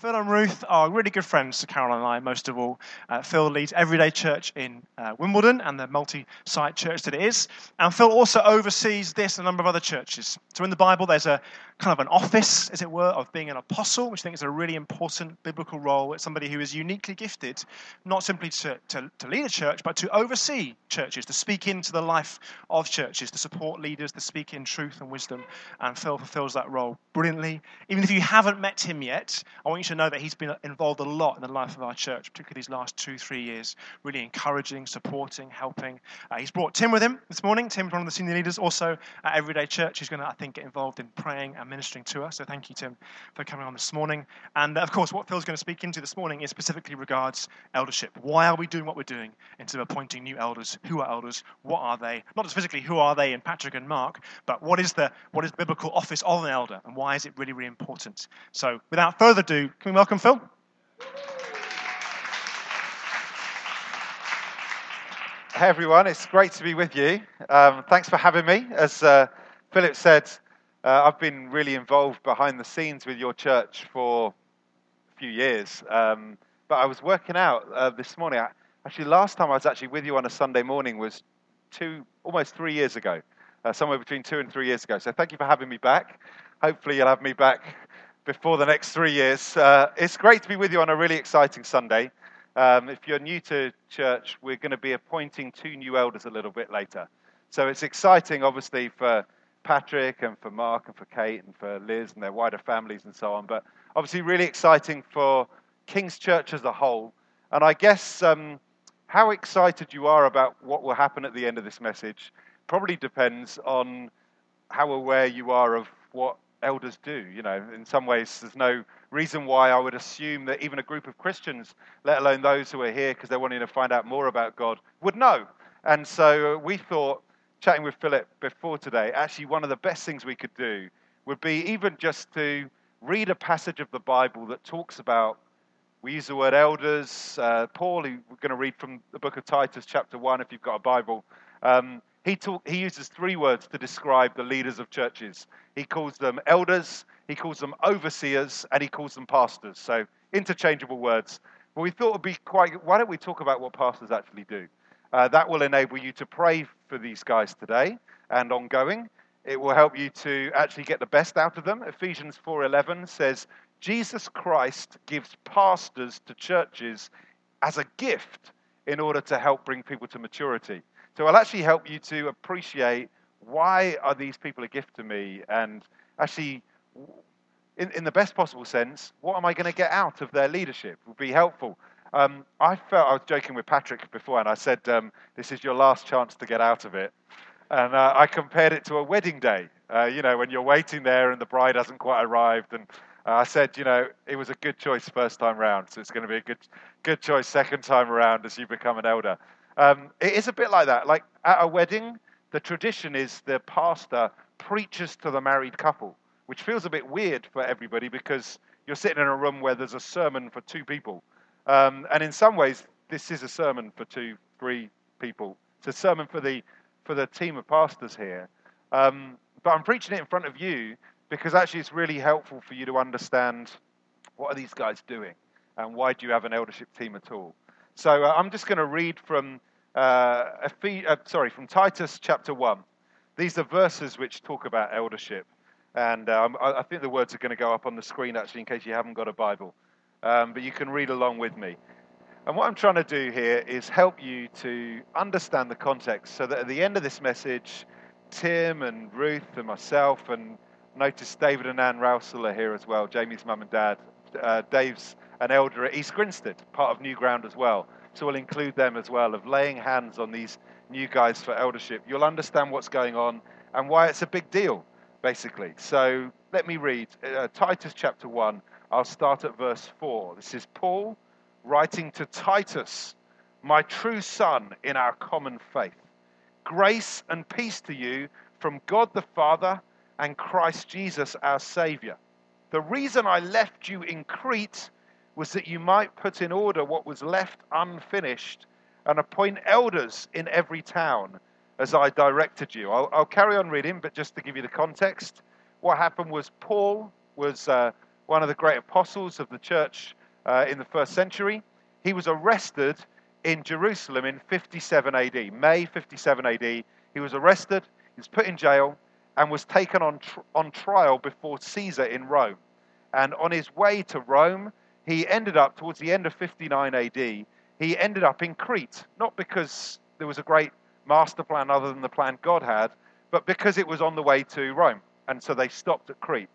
Phil and Ruth are really good friends to Carol and I, most of all. Uh, Phil leads Everyday Church in uh, Wimbledon and the multi site church that it is. And Phil also oversees this and a number of other churches. So in the Bible, there's a kind of an office, as it were, of being an apostle, which I think is a really important biblical role. It's somebody who is uniquely gifted, not simply to, to, to lead a church, but to oversee churches, to speak into the life of churches, to support leaders, to speak in truth and wisdom. And Phil fulfills that role brilliantly. Even if you haven't met him yet, I want you to know that he's been involved a lot in the life of our church, particularly these last two, three years, really encouraging, supporting, helping. Uh, he's brought Tim with him this morning. Tim's one of the senior leaders also at Everyday Church. He's going to, I think, get involved in praying and ministering to us. So thank you, Tim, for coming on this morning. And uh, of course, what Phil's going to speak into this morning is specifically regards eldership. Why are we doing what we're doing into appointing new elders? Who are elders? What are they? Not just physically, who are they in Patrick and Mark, but what is the what is the biblical office of an elder, and why is it really, really important? So, without further ado, can we welcome Phil? Hey everyone, it's great to be with you. Um, thanks for having me. As uh, Philip said, uh, I've been really involved behind the scenes with your church for a few years. Um, but I was working out uh, this morning. I, actually, last time I was actually with you on a Sunday morning was two, almost three years ago, uh, somewhere between two and three years ago. So thank you for having me back. Hopefully, you'll have me back before the next three years. Uh, it's great to be with you on a really exciting Sunday. Um, if you're new to church, we're going to be appointing two new elders a little bit later. So it's exciting, obviously, for Patrick and for Mark and for Kate and for Liz and their wider families and so on. But obviously, really exciting for King's Church as a whole. And I guess um, how excited you are about what will happen at the end of this message probably depends on how aware you are of what elders do. You know, in some ways, there's no reason why I would assume that even a group of Christians, let alone those who are here because they're wanting to find out more about God, would know. And so we thought, chatting with Philip before today, actually one of the best things we could do would be even just to read a passage of the Bible that talks about. We use the word elders. Uh, Paul, we're going to read from the book of Titus, chapter 1, if you've got a Bible. Um, he, talk, he uses three words to describe the leaders of churches. He calls them elders, he calls them overseers, and he calls them pastors. So interchangeable words. But we thought it would be quite. Why don't we talk about what pastors actually do? Uh, that will enable you to pray for these guys today and ongoing. It will help you to actually get the best out of them. Ephesians 4:11 says Jesus Christ gives pastors to churches as a gift in order to help bring people to maturity. So I'll actually help you to appreciate why are these people a gift to me and actually in, in the best possible sense, what am I going to get out of their leadership Will be helpful. Um, I felt I was joking with Patrick before, and I said, um, "This is your last chance to get out of it." And uh, I compared it to a wedding day. Uh, you know, when you're waiting there and the bride hasn't quite arrived, and uh, I said, you know, it was a good choice first time round, so it's going to be a good, good choice second time around as you become an elder. Um, it is a bit like that. Like at a wedding, the tradition is the pastor preaches to the married couple, which feels a bit weird for everybody because you're sitting in a room where there's a sermon for two people. Um, and in some ways, this is a sermon for two, three people. It's a sermon for the, for the team of pastors here. Um, but I'm preaching it in front of you because actually it's really helpful for you to understand what are these guys doing and why do you have an eldership team at all. So uh, I'm just going to read from, uh, uh, sorry, from Titus chapter 1. These are verses which talk about eldership. And um, I, I, think the words are going to go up on the screen, actually, in case you haven't got a Bible. Um, but you can read along with me. And what I'm trying to do here is help you to understand the context so that at the end of this message, Tim and Ruth and myself, and notice David and Ann Rousel are here as well, Jamie's mum and dad. Uh, Dave's an elder at East Grinstead, part of New Ground as well. So we'll include them as well, of laying hands on these new guys for eldership. You'll understand what's going on and why it's a big deal, basically. So let me read uh, Titus chapter 1. I'll start at verse 4. This is Paul writing to Titus, my true son in our common faith. Grace and peace to you from God the Father and Christ Jesus our Savior. The reason I left you in Crete was that you might put in order what was left unfinished and appoint elders in every town as I directed you. I'll, I'll carry on reading, but just to give you the context, what happened was Paul was uh, one of the great apostles of the church uh, in the first century. He was arrested in Jerusalem in 57 AD, May 57 AD. He was arrested, he was put in jail, and was taken on, tr- on trial before Caesar in Rome. And on his way to Rome, he ended up, towards the end of 59 AD, he ended up in Crete, not because there was a great master plan other than the plan God had, but because it was on the way to Rome. And so they stopped at Crete.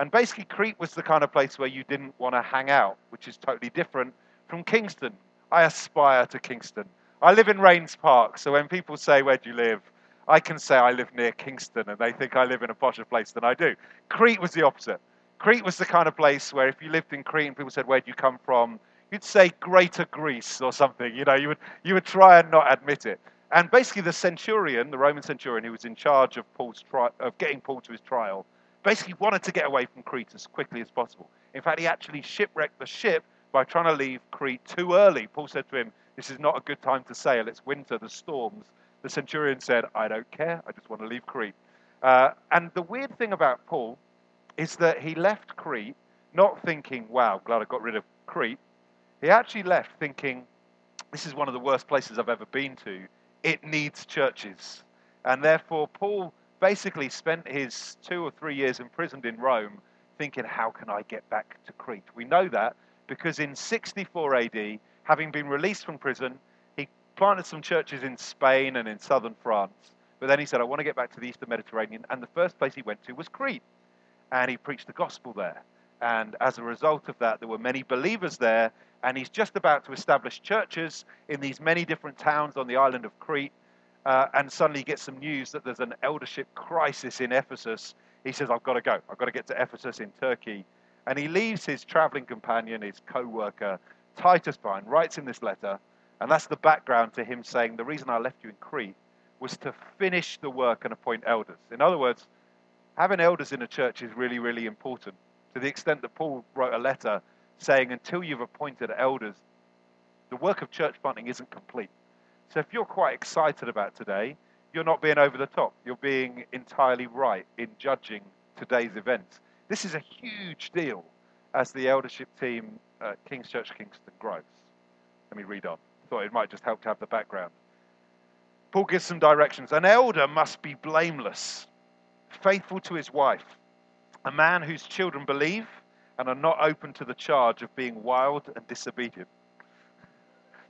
And basically, Crete was the kind of place where you didn't want to hang out, which is totally different from Kingston. I aspire to Kingston. I live in Raynes Park, so when people say, Where do you live? I can say I live near Kingston, and they think I live in a posher place than I do. Crete was the opposite. Crete was the kind of place where if you lived in Crete and people said, Where do you come from? you'd say Greater Greece or something. You know, you would, you would try and not admit it. And basically, the centurion, the Roman centurion who was in charge of, Paul's tri- of getting Paul to his trial, basically wanted to get away from Crete as quickly as possible. In fact, he actually shipwrecked the ship by trying to leave Crete too early. Paul said to him, This is not a good time to sail. It's winter, the storms. The centurion said, I don't care. I just want to leave Crete. Uh, and the weird thing about Paul is that he left Crete not thinking, wow, glad I got rid of Crete. He actually left thinking, this is one of the worst places I've ever been to. It needs churches. And therefore, Paul basically spent his two or three years imprisoned in Rome thinking, how can I get back to Crete? We know that because in 64 AD, having been released from prison, he planted some churches in Spain and in southern France. But then he said, I want to get back to the eastern Mediterranean. And the first place he went to was Crete. And he preached the gospel there. And as a result of that, there were many believers there. And he's just about to establish churches in these many different towns on the island of Crete. Uh, and suddenly he gets some news that there's an eldership crisis in Ephesus. He says, I've got to go. I've got to get to Ephesus in Turkey. And he leaves his traveling companion, his co worker, Titus behind, writes in this letter. And that's the background to him saying, The reason I left you in Crete was to finish the work and appoint elders. In other words, having elders in a church is really, really important to the extent that Paul wrote a letter saying, until you've appointed elders, the work of church planting isn't complete. So if you're quite excited about today, you're not being over the top. You're being entirely right in judging today's events. This is a huge deal as the eldership team at King's Church Kingston grows. Let me read on. Thought it might just help to have the background. Paul gives some directions. An elder must be blameless, faithful to his wife a man whose children believe and are not open to the charge of being wild and disobedient.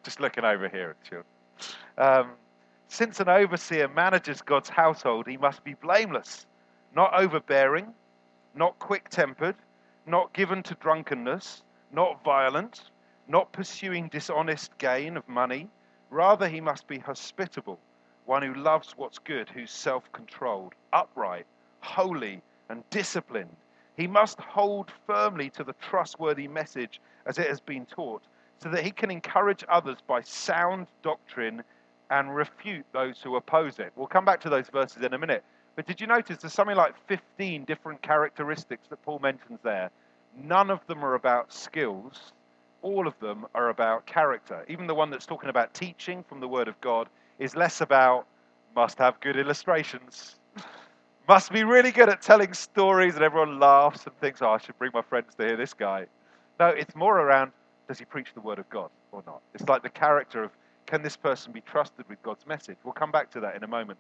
Just looking over here at children. Um, since an overseer manages God's household, he must be blameless, not overbearing, not quick tempered, not given to drunkenness, not violent, not pursuing dishonest gain of money. Rather, he must be hospitable, one who loves what's good, who's self controlled, upright, holy, and disciplined. He must hold firmly to the trustworthy message as it has been taught, so that he can encourage others by sound doctrine and refute those who oppose it. We'll come back to those verses in a minute. But did you notice there's something like 15 different characteristics that Paul mentions there? None of them are about skills, all of them are about character. Even the one that's talking about teaching from the Word of God is less about must have good illustrations must be really good at telling stories and everyone laughs and thinks, oh, I should bring my friends to hear this guy. No, it's more around does he preach the word of God or not? It's like the character of can this person be trusted with God's message? We'll come back to that in a moment.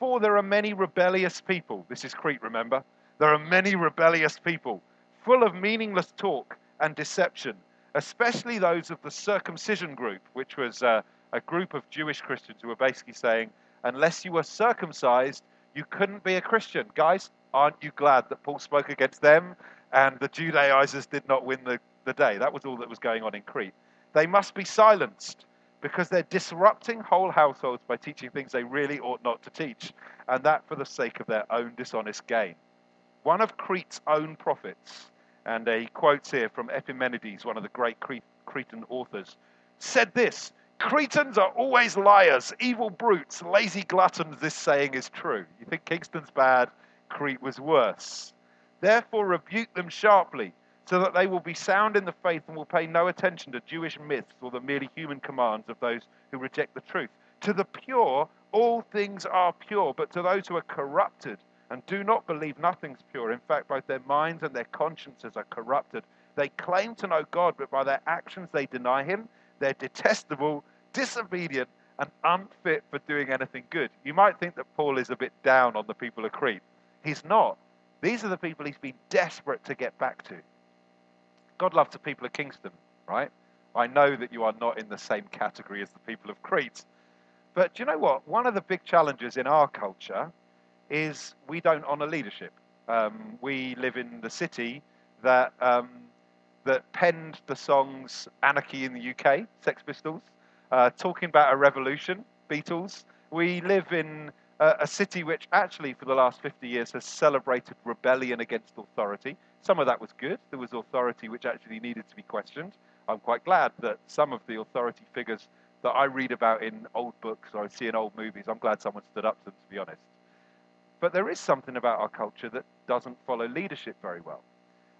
For there are many rebellious people. This is Crete, remember? There are many rebellious people, full of meaningless talk and deception, especially those of the circumcision group, which was uh, a group of Jewish Christians who were basically saying, unless you were circumcised, you couldn't be a Christian. Guys, aren't you glad that Paul spoke against them and the Judaizers did not win the, the day? That was all that was going on in Crete. They must be silenced because they're disrupting whole households by teaching things they really ought not to teach, and that for the sake of their own dishonest gain. One of Crete's own prophets, and he quotes here from Epimenides, one of the great Cretan authors, said this Cretans are always liars, evil brutes, lazy gluttons. This saying is true. You think Kingston's bad, Crete was worse. Therefore, rebuke them sharply, so that they will be sound in the faith and will pay no attention to Jewish myths or the merely human commands of those who reject the truth. To the pure, all things are pure, but to those who are corrupted and do not believe nothing's pure. In fact, both their minds and their consciences are corrupted. They claim to know God, but by their actions they deny Him. They're detestable, disobedient, and unfit for doing anything good. You might think that Paul is a bit down on the people of Crete. He's not. These are the people he's been desperate to get back to. God loves the people of Kingston, right? I know that you are not in the same category as the people of Crete. But do you know what? One of the big challenges in our culture is we don't honour leadership. Um, we live in the city that um, that penned the songs "Anarchy in the UK," Sex Pistols, uh, talking about a revolution, Beatles. We live in a, city which actually, for the last 50 years, has celebrated rebellion against authority. Some of that was good. There was authority which actually needed to be questioned. I'm quite glad that some of the authority figures that I read about in old books or I see in old movies, I'm glad someone stood up to them, to be honest. But there is something about our culture that doesn't follow leadership very well.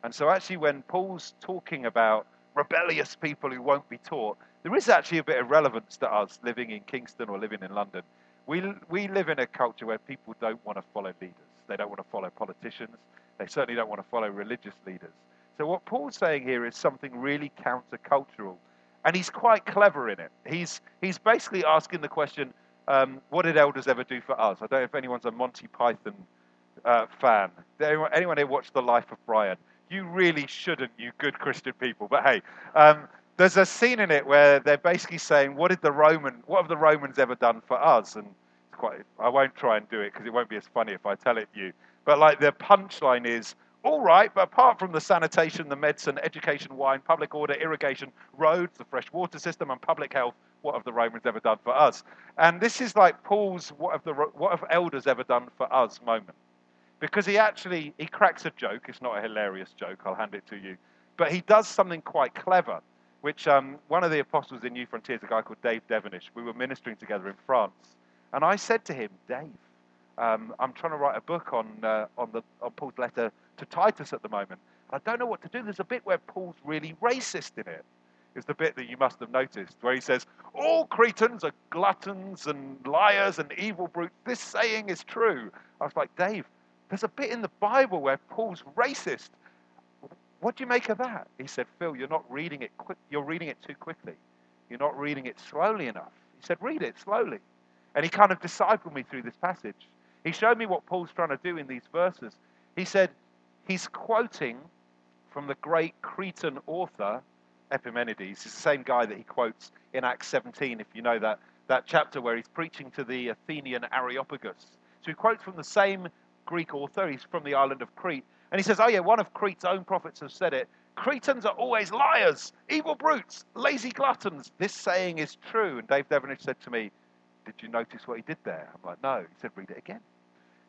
And so, actually, when Paul's talking about rebellious people who won't be taught, there is actually a bit of relevance to us living in Kingston or living in London. We, we live in a culture where people don't want to follow leaders. They don't want to follow politicians. They certainly don't want to follow religious leaders. So, what Paul's saying here is something really countercultural. And he's quite clever in it. He's, he's basically asking the question um, what did elders ever do for us? I don't know if anyone's a Monty Python uh, fan. Anyone, anyone here The Life of Brian? You really shouldn't, you good Christian people. But hey, um, there's a scene in it where they're basically saying, "What did the Roman? What have the Romans ever done for us?" And it's quite. I won't try and do it because it won't be as funny if I tell it you. But like the punchline is, all right, but apart from the sanitation, the medicine, education, wine, public order, irrigation, roads, the fresh water system, and public health, what have the Romans ever done for us? And this is like Paul's what have the what have elders ever done for us moment. Because he actually he cracks a joke. It's not a hilarious joke. I'll hand it to you. But he does something quite clever, which um, one of the apostles in Newfrontiers, a guy called Dave Devenish, we were ministering together in France, and I said to him, Dave, um, I'm trying to write a book on uh, on the on Paul's letter to Titus at the moment. I don't know what to do. There's a bit where Paul's really racist in it. It's the bit that you must have noticed, where he says, All Cretans are gluttons and liars and evil brutes. This saying is true. I was like, Dave, there's a bit in the Bible where Paul's racist. What do you make of that? He said, Phil, you're not reading it quick. You're reading it too quickly. You're not reading it slowly enough. He said, read it slowly. And he kind of discipled me through this passage. He showed me what Paul's trying to do in these verses. He said, he's quoting from the great Cretan author Epimenides. He's the same guy that he quotes in Acts 17, if you know that, that chapter where he's preaching to the Athenian Areopagus. So he quotes from the same Greek author. He's from the island of Crete. And he says, Oh, yeah, one of Crete's own prophets has said it. Cretans are always liars, evil brutes, lazy gluttons. This saying is true. And Dave Devenish said to me, Did you notice what he did there? I'm like, No. He said, Read it again.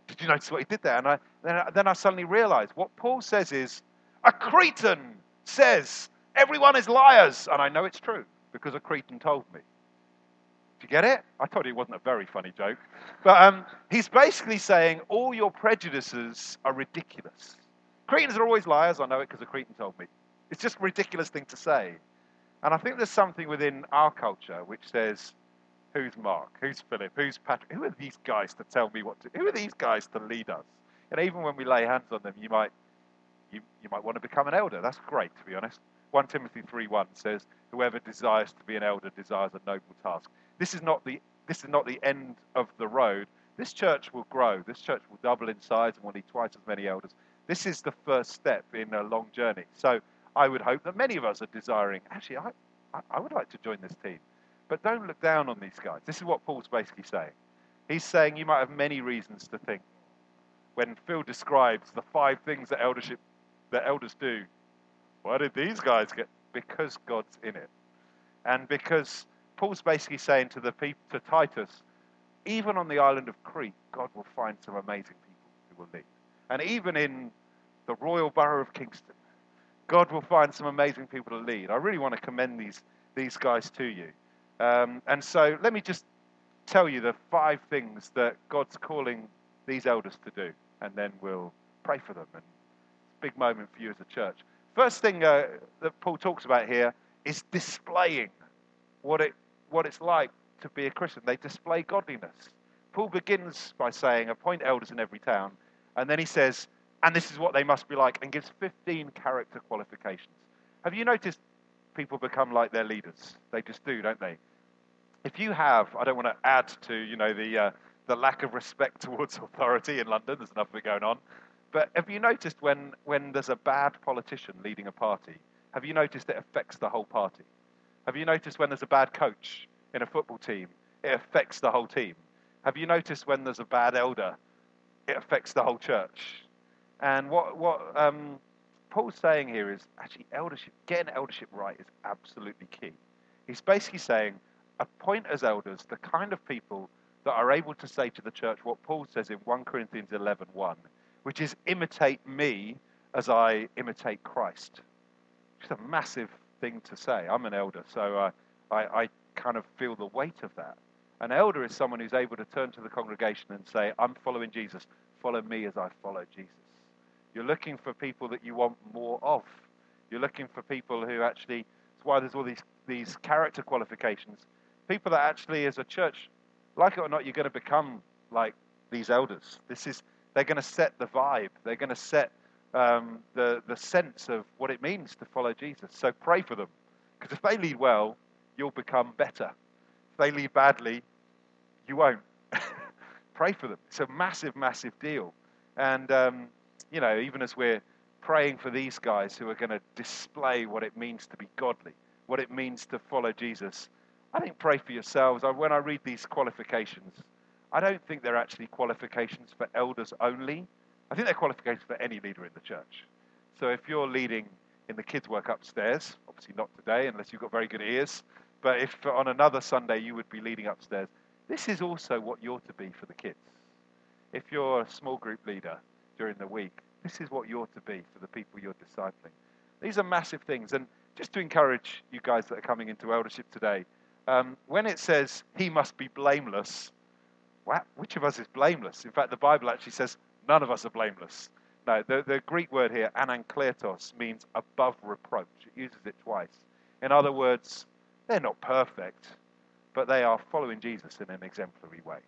Did you notice what he did there? And I, then, I, then I suddenly realized what Paul says is, A Cretan says everyone is liars. And I know it's true because a Cretan told me. Do you get it? I told you it wasn't a very funny joke. But um, he's basically saying all your prejudices are ridiculous. Cretans are always liars. I know it because a Cretan told me. It's just a ridiculous thing to say. And I think there's something within our culture which says, who's Mark? Who's Philip? Who's Patrick? Who are these guys to tell me what to Who are these guys to lead us? And even when we lay hands on them, you might, you, you might want to become an elder. That's great, to be honest. 1 Timothy 3.1 says, whoever desires to be an elder desires a noble task. This is not the this is not the end of the road. This church will grow. This church will double in size and will need twice as many elders. This is the first step in a long journey. So I would hope that many of us are desiring, actually, I, I would like to join this team. But don't look down on these guys. This is what Paul's basically saying. He's saying you might have many reasons to think. When Phil describes the five things that eldership that elders do, why did these guys get? Because God's in it. And because Paul's basically saying to the people, to Titus, even on the island of Crete, God will find some amazing people who will lead. And even in the royal borough of Kingston, God will find some amazing people to lead. I really want to commend these, these guys to you. Um, and so let me just tell you the five things that God's calling these elders to do, and then we'll pray for them. And it's a big moment for you as a church. First thing uh, that Paul talks about here is displaying what it what it's like to be a Christian. They display godliness. Paul begins by saying, appoint elders in every town. And then he says, and this is what they must be like, and gives 15 character qualifications. Have you noticed people become like their leaders? They just do, don't they? If you have, I don't want to add to, you know, the, uh, the lack of respect towards authority in London, there's enough of it going on. But have you noticed when, when there's a bad politician leading a party, have you noticed it affects the whole party? Have you noticed when there's a bad coach in a football team, it affects the whole team? Have you noticed when there's a bad elder, it affects the whole church? And what, what um, Paul's saying here is actually eldership, getting eldership right is absolutely key. He's basically saying, appoint as elders the kind of people that are able to say to the church what Paul says in 1 Corinthians 11 1, which is imitate me as I imitate Christ. It's a massive thing to say. I'm an elder, so uh, I, I kind of feel the weight of that. An elder is someone who's able to turn to the congregation and say, I'm following Jesus. Follow me as I follow Jesus. You're looking for people that you want more of. You're looking for people who actually, that's why there's all these, these character qualifications. People that actually, as a church, like it or not, you're going to become like these elders. This is, they're going to set the vibe. They're going to set um, the, the sense of what it means to follow Jesus. So pray for them. Because if they lead well, you'll become better. They lead badly, you won't. pray for them. It's a massive, massive deal. And, um, you know, even as we're praying for these guys who are going to display what it means to be godly, what it means to follow Jesus, I think pray for yourselves. When I read these qualifications, I don't think they're actually qualifications for elders only. I think they're qualifications for any leader in the church. So if you're leading in the kids' work upstairs, obviously not today unless you've got very good ears, but if on another Sunday you would be leading upstairs, this is also what you're to be for the kids. If you're a small group leader during the week, this is what you're to be for the people you're discipling. These are massive things. And just to encourage you guys that are coming into eldership today, um, when it says he must be blameless, which of us is blameless? In fact, the Bible actually says none of us are blameless. No, the, the Greek word here, anenkletos, means above reproach. It uses it twice. In other words, they're not perfect, but they are following Jesus in an exemplary way.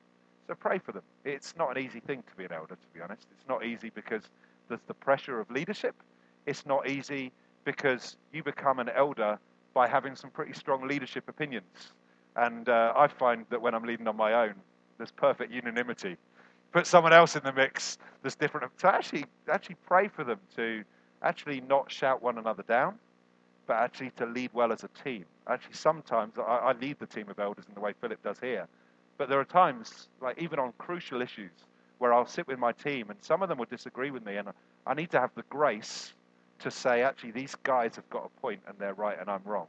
So pray for them. It's not an easy thing to be an elder, to be honest. It's not easy because there's the pressure of leadership. It's not easy because you become an elder by having some pretty strong leadership opinions. And uh, I find that when I'm leading on my own, there's perfect unanimity. Put someone else in the mix there's different. So actually, actually pray for them to actually not shout one another down, but actually to lead well as a team. Actually, sometimes I, I lead the team of elders in the way Philip does here. But there are times, like even on crucial issues, where I'll sit with my team and some of them will disagree with me, and I need to have the grace to say, actually, these guys have got a point and they're right and I'm wrong.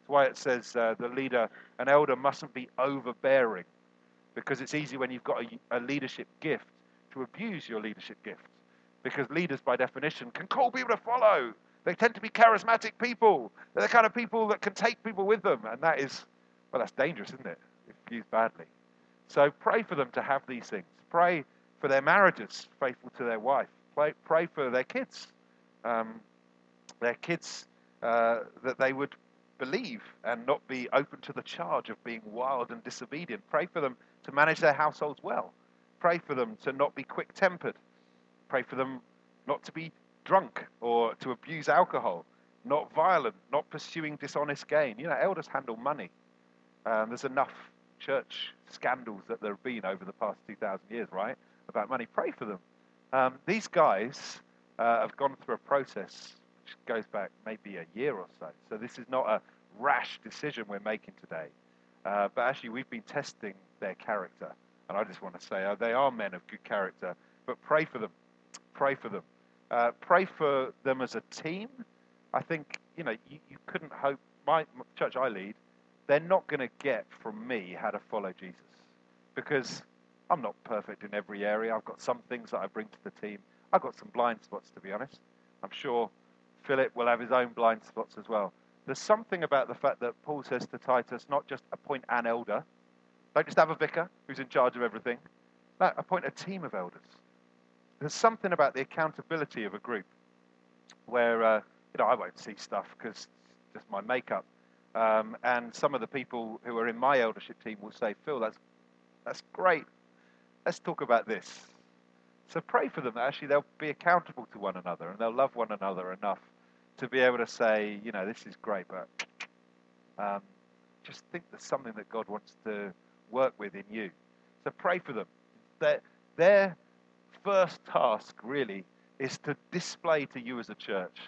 That's why it says uh, the leader, an elder, mustn't be overbearing because it's easy when you've got a, a leadership gift to abuse your leadership gift. Because leaders, by definition, can call people to follow. They tend to be charismatic people. They're the kind of people that can take people with them. And that is, well, that's dangerous, isn't it? If used badly. So pray for them to have these things. Pray for their marriages, faithful to their wife. Pray, pray for their kids um, their kids uh, that they would believe and not be open to the charge of being wild and disobedient. Pray for them to manage their households well. Pray for them to not be quick tempered. Pray for them not to be drunk or to abuse alcohol, not violent, not pursuing dishonest gain. You know, elders handle money. Um, there's enough church scandals that there have been over the past 2,000 years, right, about money. Pray for them. Um, these guys uh, have gone through a process which goes back maybe a year or so. So this is not a rash decision we're making today. Uh, but actually, we've been testing their character. And I just want to say uh, they are men of good character. But pray for them. Pray for them. Uh, pray for them as a team. I think, you know, you, you couldn't hope. My church I lead, they're not going to get from me how to follow Jesus. Because I'm not perfect in every area. I've got some things that I bring to the team. I've got some blind spots, to be honest. I'm sure Philip will have his own blind spots as well. There's something about the fact that Paul says to Titus, not just appoint an elder, don't just have a vicar who's in charge of everything, no, appoint a team of elders. There's something about the accountability of a group where, uh, you know, I won't see stuff because just my makeup. Um, and some of the people who are in my eldership team will say, Phil, that's, that's great. Let's talk about this. So pray for them actually they'll be accountable to one another and they'll love one another enough to be able to say, you know, this is great, but um, just think there's something that God wants to work with in you. So pray for them. Their, their first task, really, is to display to you as a church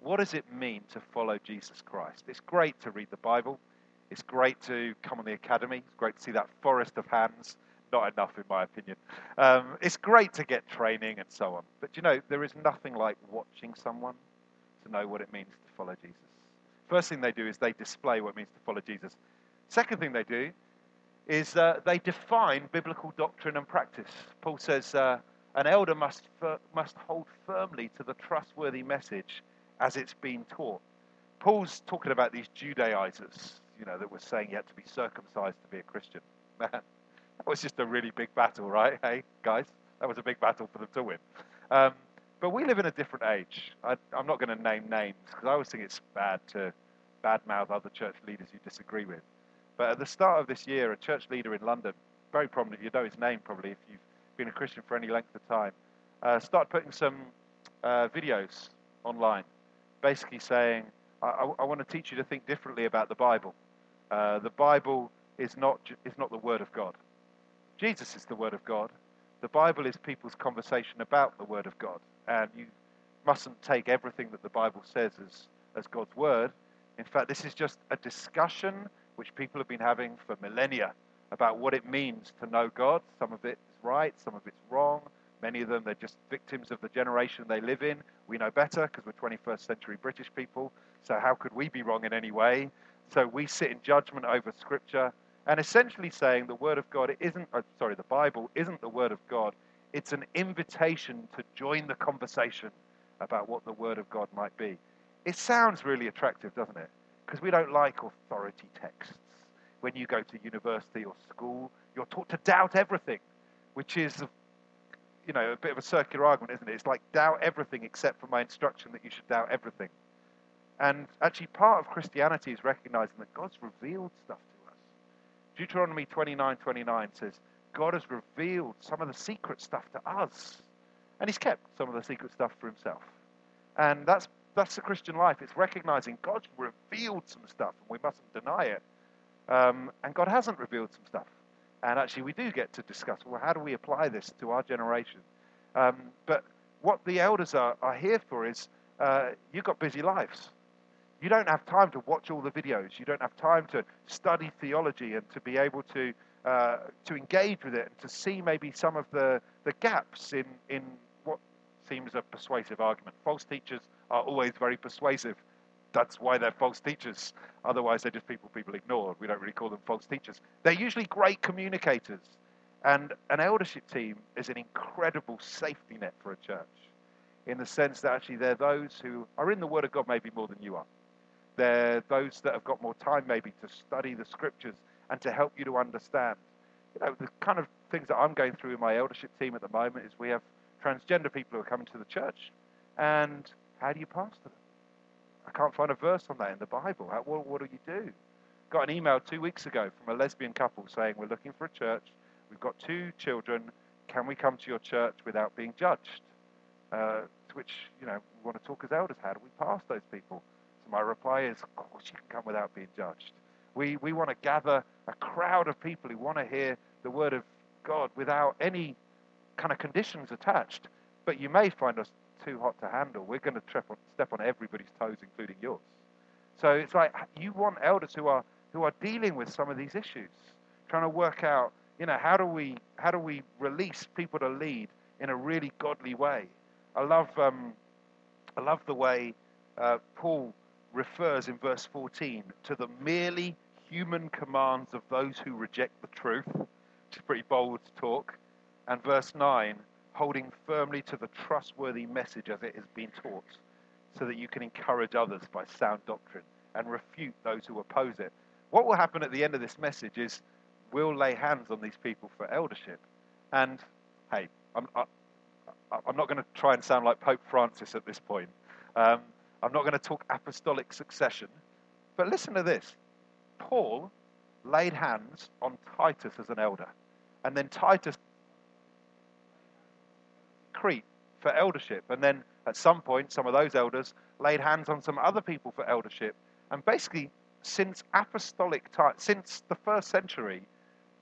what does it mean to follow Jesus Christ. It's great to read the Bible. It's great to come on the academy. It's great to see that forest of hands. Not enough, in my opinion. Um, it's great to get training and so on. But you know, there is nothing like watching someone to know what it means to follow Jesus. First thing they do is they display what it means to follow Jesus. Second thing they do is uh, they define biblical doctrine and practice. Paul says uh, an elder must, must hold firmly to the trustworthy message as it's been taught. Paul's talking about these Judaizers, you know, that were saying you had to be circumcised to be a Christian. Man, that was just a really big battle, right? Hey, guys, that was a big battle for them to win. Um, but we live in a different age. I, am not going to name names because I always think it's bad to badmouth other church leaders you disagree with. But at the start of this year, a church leader in London, very prominent, you know his name probably if you've been a Christian for any length of time, uh, started putting some uh, videos online, basically saying, I, I, I, want to teach you to think differently about the Bible. Uh, the Bible is not, is not the Word of God. Jesus is the Word of God. The Bible is people's conversation about the Word of God. And you mustn't take everything that the Bible says as, as God's Word. In fact, this is just a discussion which people have been having for millennia about what it means to know God. Some of it's right, some of it's wrong. Many of them, they're just victims of the generation they live in. We know better because we're 21st century British people. So, how could we be wrong in any way? So, we sit in judgment over Scripture and essentially saying the Word of God isn't, uh, sorry, the Bible isn't the Word of God. It's an invitation to join the conversation about what the Word of God might be. It sounds really attractive, doesn't it? Because we don't like authority texts. When you go to university or school, you're taught to doubt everything, which is, you know, a bit of a circular argument, isn't it? It's like doubt everything except for my instruction that you should doubt everything. And actually, part of Christianity is recognizing that God's revealed stuff to us. Deuteronomy 29 29 says, God has revealed some of the secret stuff to us, and He's kept some of the secret stuff for Himself. And that's that's the Christian life. It's recognizing God's revealed some stuff, and we mustn't deny it. Um, and God hasn't revealed some stuff. And actually, we do get to discuss well, how do we apply this to our generation? Um, but what the elders are, are here for is uh, you've got busy lives. You don't have time to watch all the videos. You don't have time to study theology and to be able to uh, to engage with it and to see maybe some of the, the gaps in, in what seems a persuasive argument. False teachers are always very persuasive. That's why they're false teachers. Otherwise, they're just people people ignore. We don't really call them false teachers. They're usually great communicators. And an eldership team is an incredible safety net for a church in the sense that actually they're those who are in the Word of God maybe more than you are. They're those that have got more time maybe to study the scriptures and to help you to understand. You know, the kind of things that I'm going through in my eldership team at the moment is we have transgender people who are coming to the church. And how do you pastor them? I can't find a verse on that in the Bible. How, what, what do you do? Got an email two weeks ago from a lesbian couple saying, We're looking for a church. We've got two children. Can we come to your church without being judged? Uh, to which, you know, we want to talk as elders. How do we pass those people? So my reply is, Of course, you can come without being judged. We, we want to gather a crowd of people who want to hear the word of God without any kind of conditions attached. But you may find us too hot to handle. We're going to on, step on everybody's toes, including yours. So it's like you want elders who are who are dealing with some of these issues, trying to work out, you know, how do we how do we release people to lead in a really godly way? I love um, I love the way uh, Paul refers in verse 14 to the merely human commands of those who reject the truth, is pretty bold talk. And verse 9, holding firmly to the trustworthy message as it has been taught, so that you can encourage others by sound doctrine and refute those who oppose it. What will happen at the end of this message is we'll lay hands on these people for eldership. And hey, I'm, I, am not going to try and sound like Pope Francis at this point. Um, I'm not going to talk apostolic succession. But listen to this Paul laid hands on Titus as an elder. And then Titus Crete for eldership. And then at some point, some of those elders laid hands on some other people for eldership. And basically, since apostolic time, since the first century,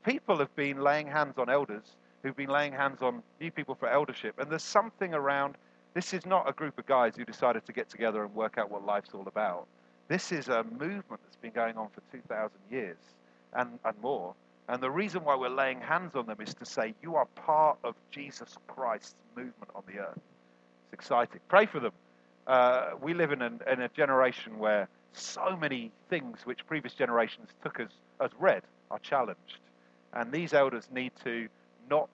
people have been laying hands on elders who've been laying hands on new people for eldership. And there's something around this is not a group of guys who decided to get together and work out what life's all about. This is a movement that's been going on for 2,000 years and, and more. And the reason why we're laying hands on them is to say, you are part of Jesus Christ's movement on the earth. It's exciting. Pray for them. Uh, we live in, an, in a generation where so many things which previous generations took as, as read are challenged. And these elders need to not,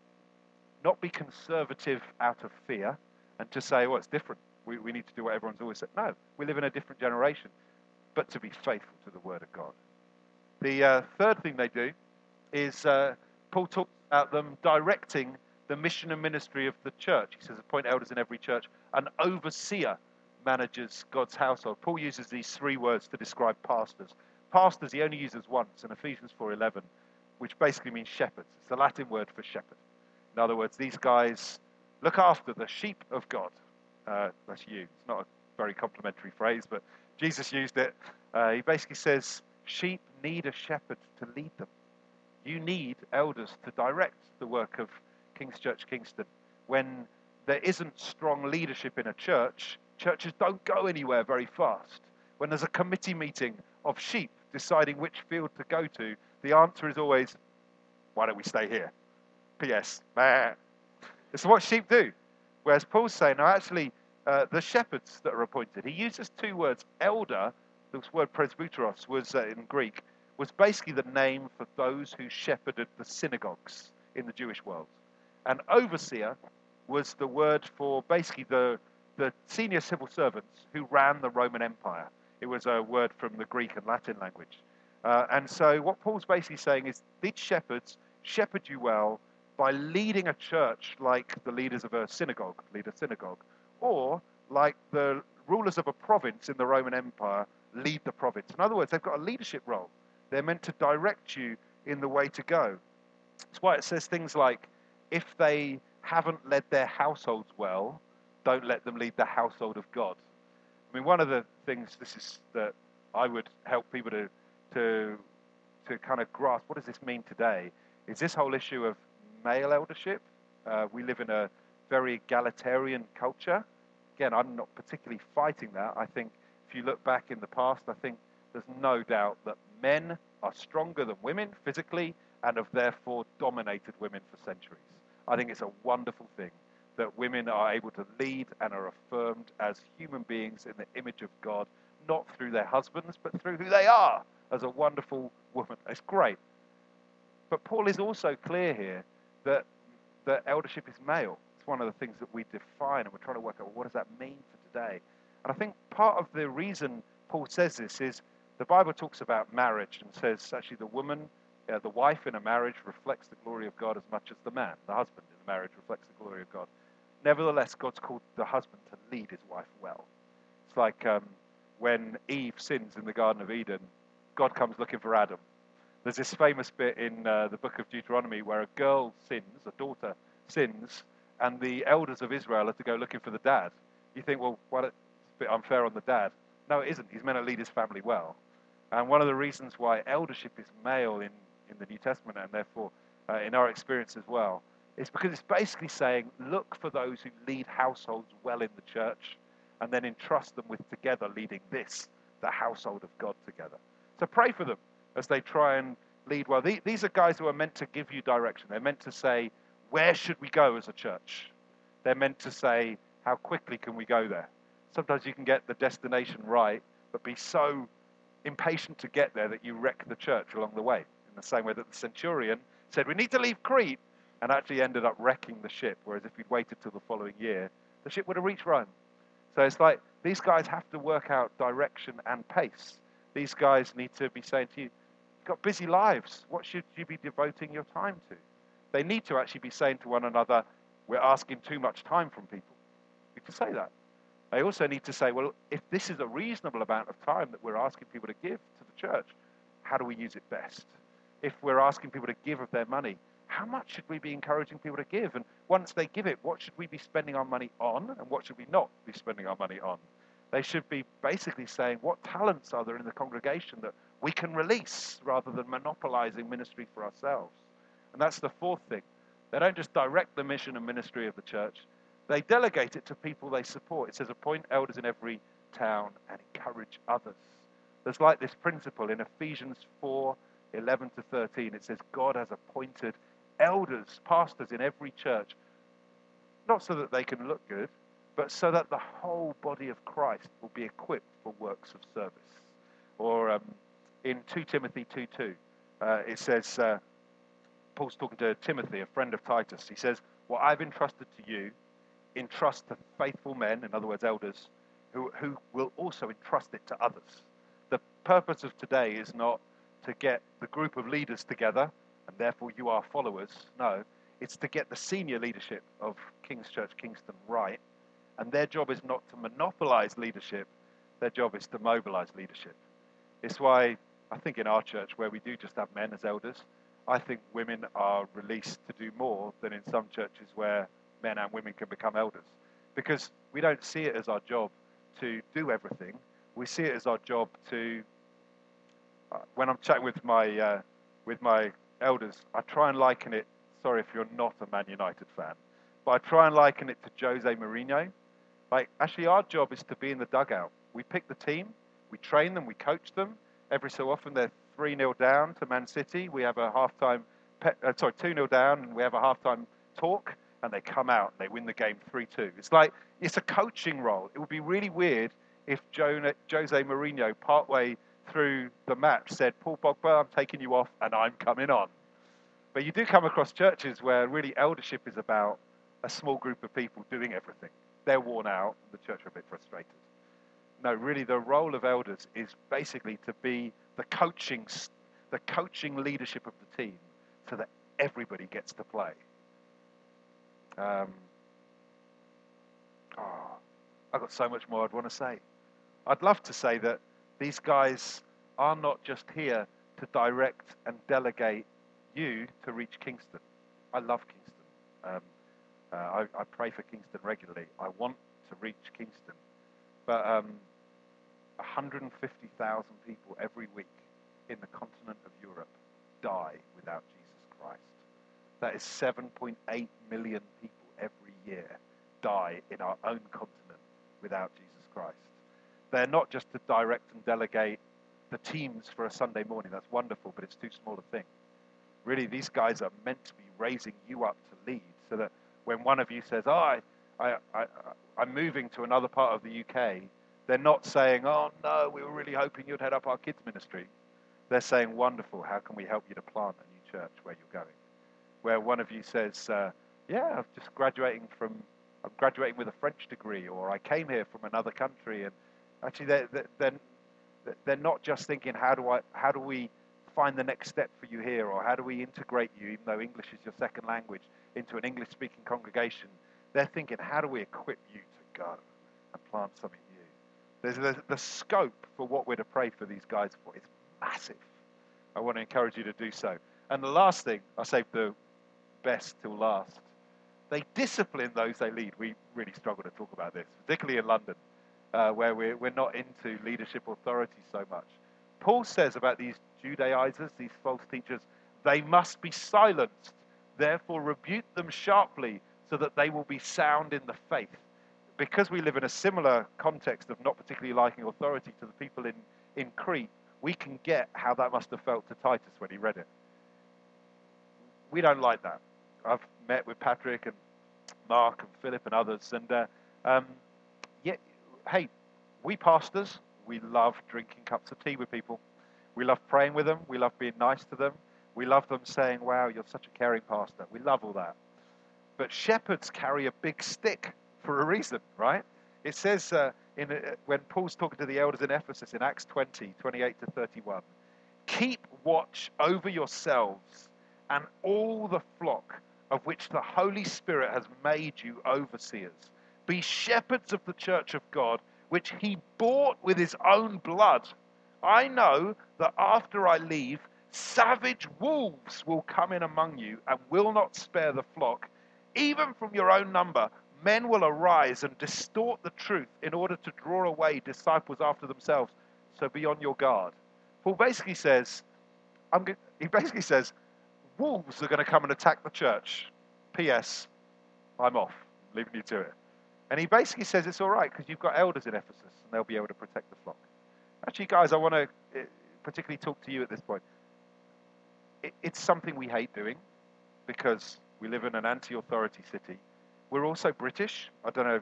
not be conservative out of fear and to say, well, it's different. We, we need to do what everyone's always said. No, we live in a different generation, but to be faithful to the Word of God. The uh, third thing they do is uh, Paul talks about them directing the mission and ministry of the church. He says, appoint elders in every church. An overseer manages God's household. Paul uses these three words to describe pastors. Pastors, he only uses once in Ephesians 4.11, which basically means shepherds. It's the Latin word for shepherd. In other words, these guys look after the sheep of God. Uh, that's you. It's not a very complimentary phrase, but Jesus used it. Uh, he basically says, sheep need a shepherd to lead them. You need elders to direct the work of King's Church Kingston. When there isn't strong leadership in a church, churches don't go anywhere very fast. When there's a committee meeting of sheep deciding which field to go to, the answer is always, why don't we stay here? P.S. Bah. It's what sheep do. Whereas Paul's saying, no, actually, uh, the shepherds that are appointed, he uses two words. Elder, this word presbyteros was uh, in Greek, was basically the name for those who shepherded the synagogues in the Jewish world. And overseer was the word for basically the, the senior civil servants who ran the Roman Empire. It was a word from the Greek and Latin language. Uh, and so what Paul's basically saying is these shepherds shepherd you well by leading a church like the leaders of a synagogue lead a synagogue, or like the rulers of a province in the Roman Empire lead the province. In other words, they've got a leadership role. They're meant to direct you in the way to go. That's why it says things like, if they haven't led their households well, don't let them lead the household of God. I mean, one of the things this is that I would help people to to to kind of grasp what does this mean today is this whole issue of male eldership. Uh, we live in a very egalitarian culture. Again, I'm not particularly fighting that. I think if you look back in the past, I think there's no doubt that men are stronger than women physically and have therefore dominated women for centuries. I think it's a wonderful thing that women are able to lead and are affirmed as human beings in the image of God, not through their husbands, but through who they are as a wonderful woman. It's great. But Paul is also clear here that, that eldership is male. It's one of the things that we define, and we're trying to work out well, what does that mean for today. And I think part of the reason Paul says this is the Bible talks about marriage and says actually the woman, uh, the wife in a marriage reflects the glory of God as much as the man, the husband in a marriage reflects the glory of God. Nevertheless, God's called the husband to lead his wife well. It's like um, when Eve sins in the Garden of Eden, God comes looking for Adam there's this famous bit in uh, the book of Deuteronomy where a girl sins, a daughter sins, and the elders of Israel are to go looking for the dad. You think, well, what a bit unfair on the dad. No, it isn't. He's meant to lead his family well. And one of the reasons why eldership is male in, in the New Testament and therefore uh, in our experience as well is because it's basically saying, look for those who lead households well in the church and then entrust them with together leading this, the household of God together. So pray for them as they try and lead well. These are guys who are meant to give you direction. They're meant to say, where should we go as a church? They're meant to say, how quickly can we go there? Sometimes you can get the destination right, but be so impatient to get there that you wreck the church along the way. In the same way that the centurion said, we need to leave Crete, and actually ended up wrecking the ship. Whereas if he'd waited till the following year, the ship would have reached Rome. So it's like these guys have to work out direction and pace. These guys need to be saying to you, You've got busy lives. What should you be devoting your time to? They need to actually be saying to one another, we're asking too much time from people. You can say that. They also need to say, well, if this is a reasonable amount of time that we're asking people to give to the church, how do we use it best? If we're asking people to give of their money, how much should we be encouraging people to give? And once they give it, what should we be spending our money on and what should we not be spending our money on? They should be basically saying, what talents are there in the congregation that we can release rather than monopolizing ministry for ourselves? And that's the fourth thing. They don't just direct the mission and ministry of the church, they delegate it to people they support. It says, appoint elders in every town and encourage others. There's like this principle in Ephesians 4 11 to 13. It says, God has appointed elders, pastors in every church, not so that they can look good, but so that the whole body of Christ will be equipped for works of service. Or um, in 2 Timothy 2 2, uh, it says, uh, Paul's talking to Timothy, a friend of Titus. He says, What I've entrusted to you, entrust to faithful men, in other words, elders, who, who will also entrust it to others. The purpose of today is not to get the group of leaders together, and therefore you are followers. No, it's to get the senior leadership of King's Church Kingston right. And their job is not to monopolize leadership, their job is to mobilize leadership. It's why I think in our church, where we do just have men as elders, I think women are released to do more than in some churches where men and women can become elders. Because we don't see it as our job to do everything, we see it as our job to. Uh, when I'm chatting with my uh, with my elders, I try and liken it. Sorry if you're not a Man United fan, but I try and liken it to Jose Mourinho. Like, actually, our job is to be in the dugout. We pick the team, we train them, we coach them. Every so often, they're 3 0 down to Man City. We have a halftime, pe- uh, sorry, 2 0 down, and we have a halftime talk, and they come out and they win the game 3 2. It's like, it's a coaching role. It would be really weird if Jose Mourinho, partway through the match, said, Paul Pogba, I'm taking you off and I'm coming on. But you do come across churches where really eldership is about a small group of people doing everything. They're worn out, the church are a bit frustrated. No, really, the role of elders is basically to be the coaching, the coaching leadership of the team, so that everybody gets to play. Um, oh, I've got so much more I'd want to say. I'd love to say that these guys are not just here to direct and delegate you to reach Kingston. I love Kingston. Um, uh, I, I, pray for Kingston regularly. I want to reach Kingston. But um, 150,000 people every week in the continent of Europe die without Jesus Christ. That is 7.8 million people every year die in our own continent without Jesus Christ. They're not just to direct and delegate the teams for a Sunday morning. That's wonderful, but it's too small a thing. Really, these guys are meant to be raising you up to lead so that when one of you says, Oh, I, I, I, I'm moving to another part of the UK, they're not saying, Oh, no, we were really hoping you'd head up our kids' ministry. They're saying, Wonderful, how can we help you to plant a new church where you're going? Where one of you says, uh, Yeah, I'm just graduating from, I'm graduating with a French degree, or I came here from another country and Actually, they're, they're, they're not just thinking, how do, I, how do we find the next step for you here, or how do we integrate you, even though English is your second language, into an English speaking congregation? They're thinking, how do we equip you to go and plant something new? There's the, the scope for what we're to pray for these guys for is massive. I want to encourage you to do so. And the last thing, I saved the best till last. They discipline those they lead. We really struggle to talk about this, particularly in London uh, where we're, we're not into leadership authority so much. Paul says about these Judaizers, these false teachers, they must be silenced. Therefore, rebuke them sharply so that they will be sound in the faith. Because we live in a similar context of not particularly liking authority to the people in, in Crete, we can get how that must have felt to Titus when he read it. We don't like that. I've met with Patrick and Mark and Philip and others, and uh, um, hey, we pastors, we love drinking cups of tea with people. We love praying with them. We love being nice to them. We love them saying, wow, you're such a caring pastor. We love all that. But shepherds carry a big stick for a reason, right? It says uh, in, uh, when Paul's talking to the elders in Ephesus in Acts 20, 28 to 31, keep watch over yourselves and all the flock of which the Holy Spirit has made you overseers. Be shepherds of the church of God, which he bought with his own blood. I know that after I leave, Savage wolves will come in among you and will not spare the flock. Even from your own number, men will arise and distort the truth in order to draw away disciples after themselves. So be on your guard. Paul basically says, I'm, he basically says, wolves are going to come and attack the church. P.S. I'm off, leaving you to it. And he basically says it's all right because you've got elders in Ephesus and they'll be able to protect the flock. Actually, guys, I want to eh, particularly talk to you at this point. It's something we hate doing because we live in an anti authority city. We're also British. I don't know.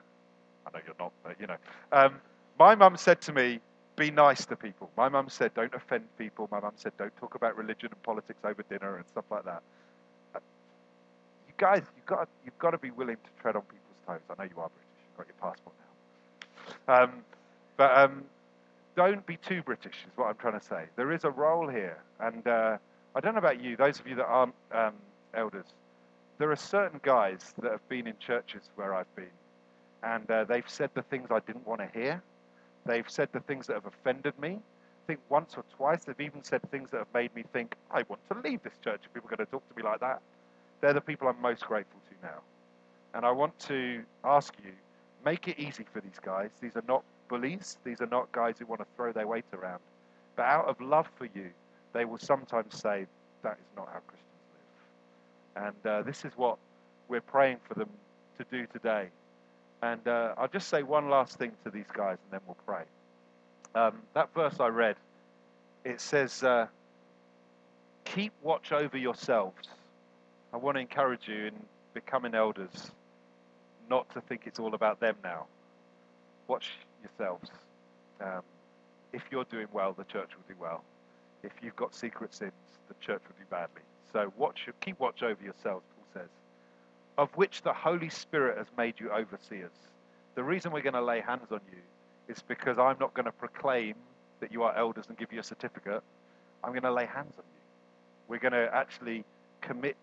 I know you're not, but you know. Um, my mum said to me, be nice to people. My mum said, don't offend people. My mum said, don't talk about religion and politics over dinner and stuff like that. Uh, you guys, you've got, you've got to be willing to tread on people's toes. I know you are British. You've got your passport now. Um, but um, don't be too British, is what I'm trying to say. There is a role here. And uh, I don't know about you, those of you that aren't um, elders, there are certain guys that have been in churches where I've been, and uh, they've said the things I didn't want to hear. They've said the things that have offended me. I think once or twice they've even said things that have made me think, I want to leave this church if people are going to talk to me like that. They're the people I'm most grateful to now. And I want to ask you, make it easy for these guys. These are not bullies. These are not guys who want to throw their weight around. But out of love for you, they will sometimes say, that is not how Christians live. And uh, this is what we're praying for them to do today. And uh, I'll just say one last thing to these guys and then we'll pray. Um, that verse I read, it says, uh, Keep watch over yourselves. I want to encourage you in becoming elders not to think it's all about them now. Watch yourselves. Um, if you're doing well, the church will do well. If you've got secret sins, the church will do badly. So watch, keep watch over yourselves, of which the Holy Spirit has made you overseers. The reason we're going to lay hands on you is because I'm not going to proclaim that you are elders and give you a certificate. I'm going to lay hands on you. We're going to actually commit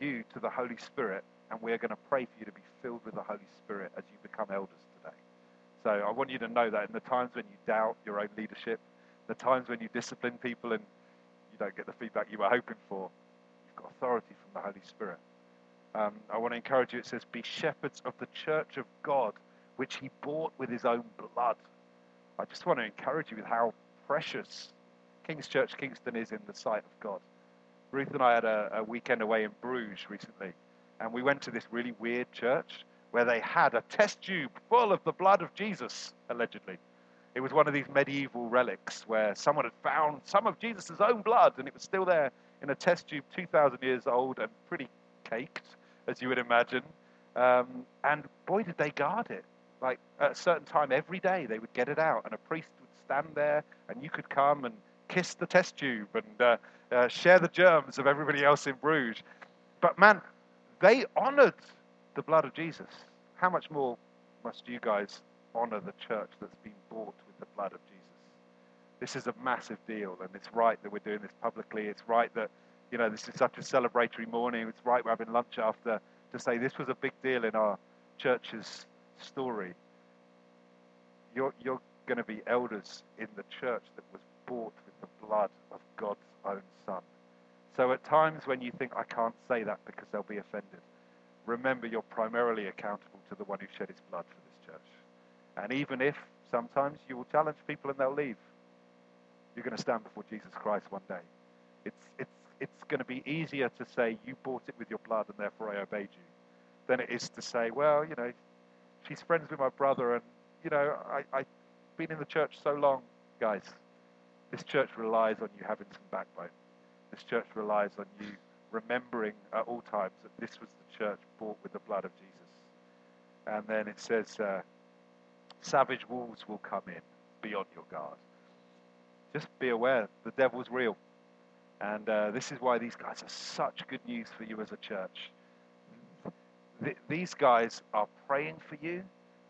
you to the Holy Spirit, and we're going to pray for you to be filled with the Holy Spirit as you become elders today. So I want you to know that in the times when you doubt your own leadership, the times when you discipline people and you don't get the feedback you were hoping for, you've got authority from the Holy Spirit. Um, I want to encourage you. It says, Be shepherds of the church of God, which he bought with his own blood. I just want to encourage you with how precious King's Church Kingston is in the sight of God. Ruth and I had a, a weekend away in Bruges recently, and we went to this really weird church where they had a test tube full of the blood of Jesus, allegedly. It was one of these medieval relics where someone had found some of Jesus' own blood, and it was still there in a test tube 2,000 years old and pretty caked as you would imagine. Um, and boy, did they guard it. Like at a certain time every day, they would get it out, and a priest would stand there, and you could come and kiss the test tube and uh, uh, share the germs of everybody else in Bruges. But man, they honored the blood of Jesus. How much more must you guys honor the church that's been bought with the blood of Jesus? This is a massive deal, and it's right that we're doing this publicly. It's right that you know, this is such a celebratory morning. It's right we're having lunch after to say this was a big deal in our church's story. You're, you're going to be elders in the church that was bought with the blood of God's own Son. So at times when you think, I can't say that because they'll be offended, remember you're primarily accountable to the one who shed his blood for this church. And even if sometimes you will challenge people and they'll leave, you're going to stand before Jesus Christ one day. It's, it's it's going to be easier to say, You bought it with your blood and therefore I obeyed you, than it is to say, Well, you know, she's friends with my brother and, you know, I, I've been in the church so long. Guys, this church relies on you having some backbone. This church relies on you remembering at all times that this was the church bought with the blood of Jesus. And then it says, uh, Savage wolves will come in. Be on your guard. Just be aware the devil's real. And uh, this is why these guys are such good news for you as a church. Th- these guys are praying for you.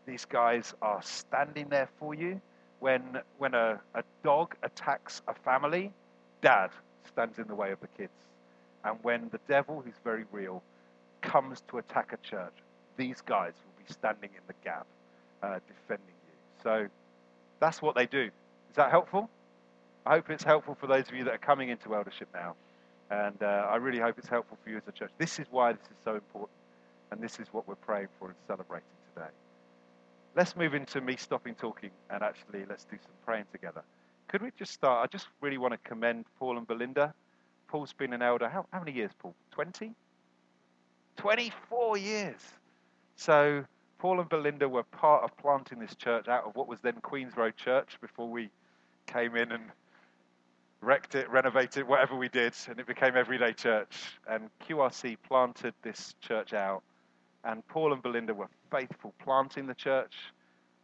These guys are standing there for you. When, when a, a dog attacks a family, dad stands in the way of the kids. And when the devil, who's very real, comes to attack a church, these guys will be standing in the gap, uh, defending you. So that's what they do. Is that helpful? I hope it's helpful for those of you that are coming into eldership now. And uh, I really hope it's helpful for you as a church. This is why this is so important. And this is what we're praying for and celebrating today. Let's move into me stopping talking and actually let's do some praying together. Could we just start? I just really want to commend Paul and Belinda. Paul's been an elder. How, how many years, Paul? 20? 24 years. So Paul and Belinda were part of planting this church out of what was then Queens Road Church before we came in and wrecked it, renovated, whatever we did, and it became Everyday Church. And QRC planted this church out, and Paul and Belinda were faithful planting the church.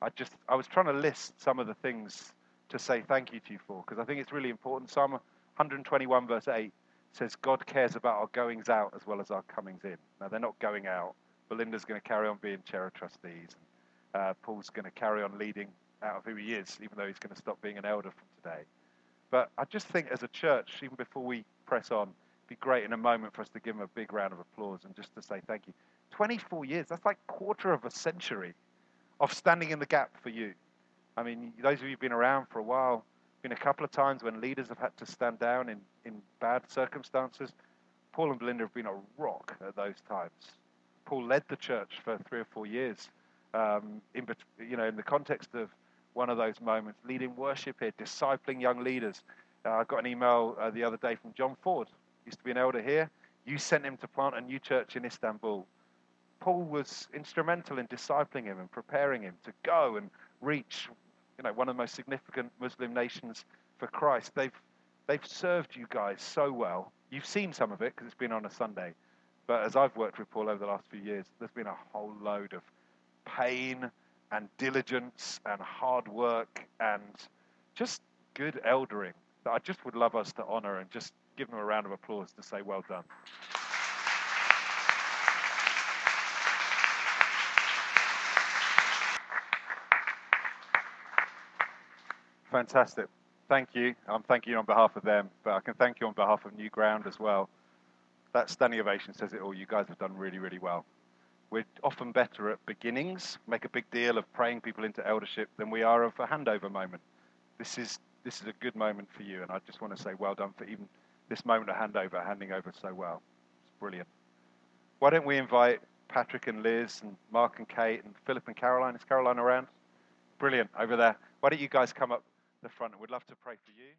I just I was trying to list some of the things to say thank you to you for because I think it's really important. Psalm 121 verse 8 says God cares about our goings out as well as our comings in. Now they're not going out. Belinda's going to carry on being chair of trustees. Uh, Paul's going to carry on leading out of who he is, even though he's going to stop being an elder from today. But I just think as a church, even before we press on, it'd be great in a moment for us to give him a big round of applause and just to say thank you. 24 years, that's like quarter of a century of standing in the gap for you. I mean, those of you who've been around for a while, been a couple of times when leaders have had to stand down in, in bad circumstances. Paul and Belinda have been a rock at those times. Paul led the church for three or four years, um, in, you know, in the context of one of those moments, leading worship here, discipling young leaders. Uh, I got an email uh, the other day from John Ford, used to be an elder here. You sent him to plant a new church in Istanbul. Paul was instrumental in discipling him and preparing him to go and reach, you know, one of the most significant Muslim nations for Christ. They've they've served you guys so well. You've seen some of it because it's been on a Sunday. But as I've worked with Paul over the last few years, there's been a whole load of pain and diligence and hard work and just good eldering that I just would love us to honor and just give them a round of applause to say, well done. Fantastic. Thank you. I'm thanking you on behalf of them, but I can thank you on behalf of New Ground as well. That standing ovation says it all. You guys have done really, really well. We're often better at beginnings, make a big deal of praying people into eldership than we are of a handover moment. This is this is a good moment for you, and I just want to say well done for even this moment of handover, handing over so well. It's brilliant. Why don't we invite Patrick and Liz and Mark and Kate and Philip and Caroline? Is Caroline around? Brilliant over there. Why don't you guys come up the front? We'd love to pray for you.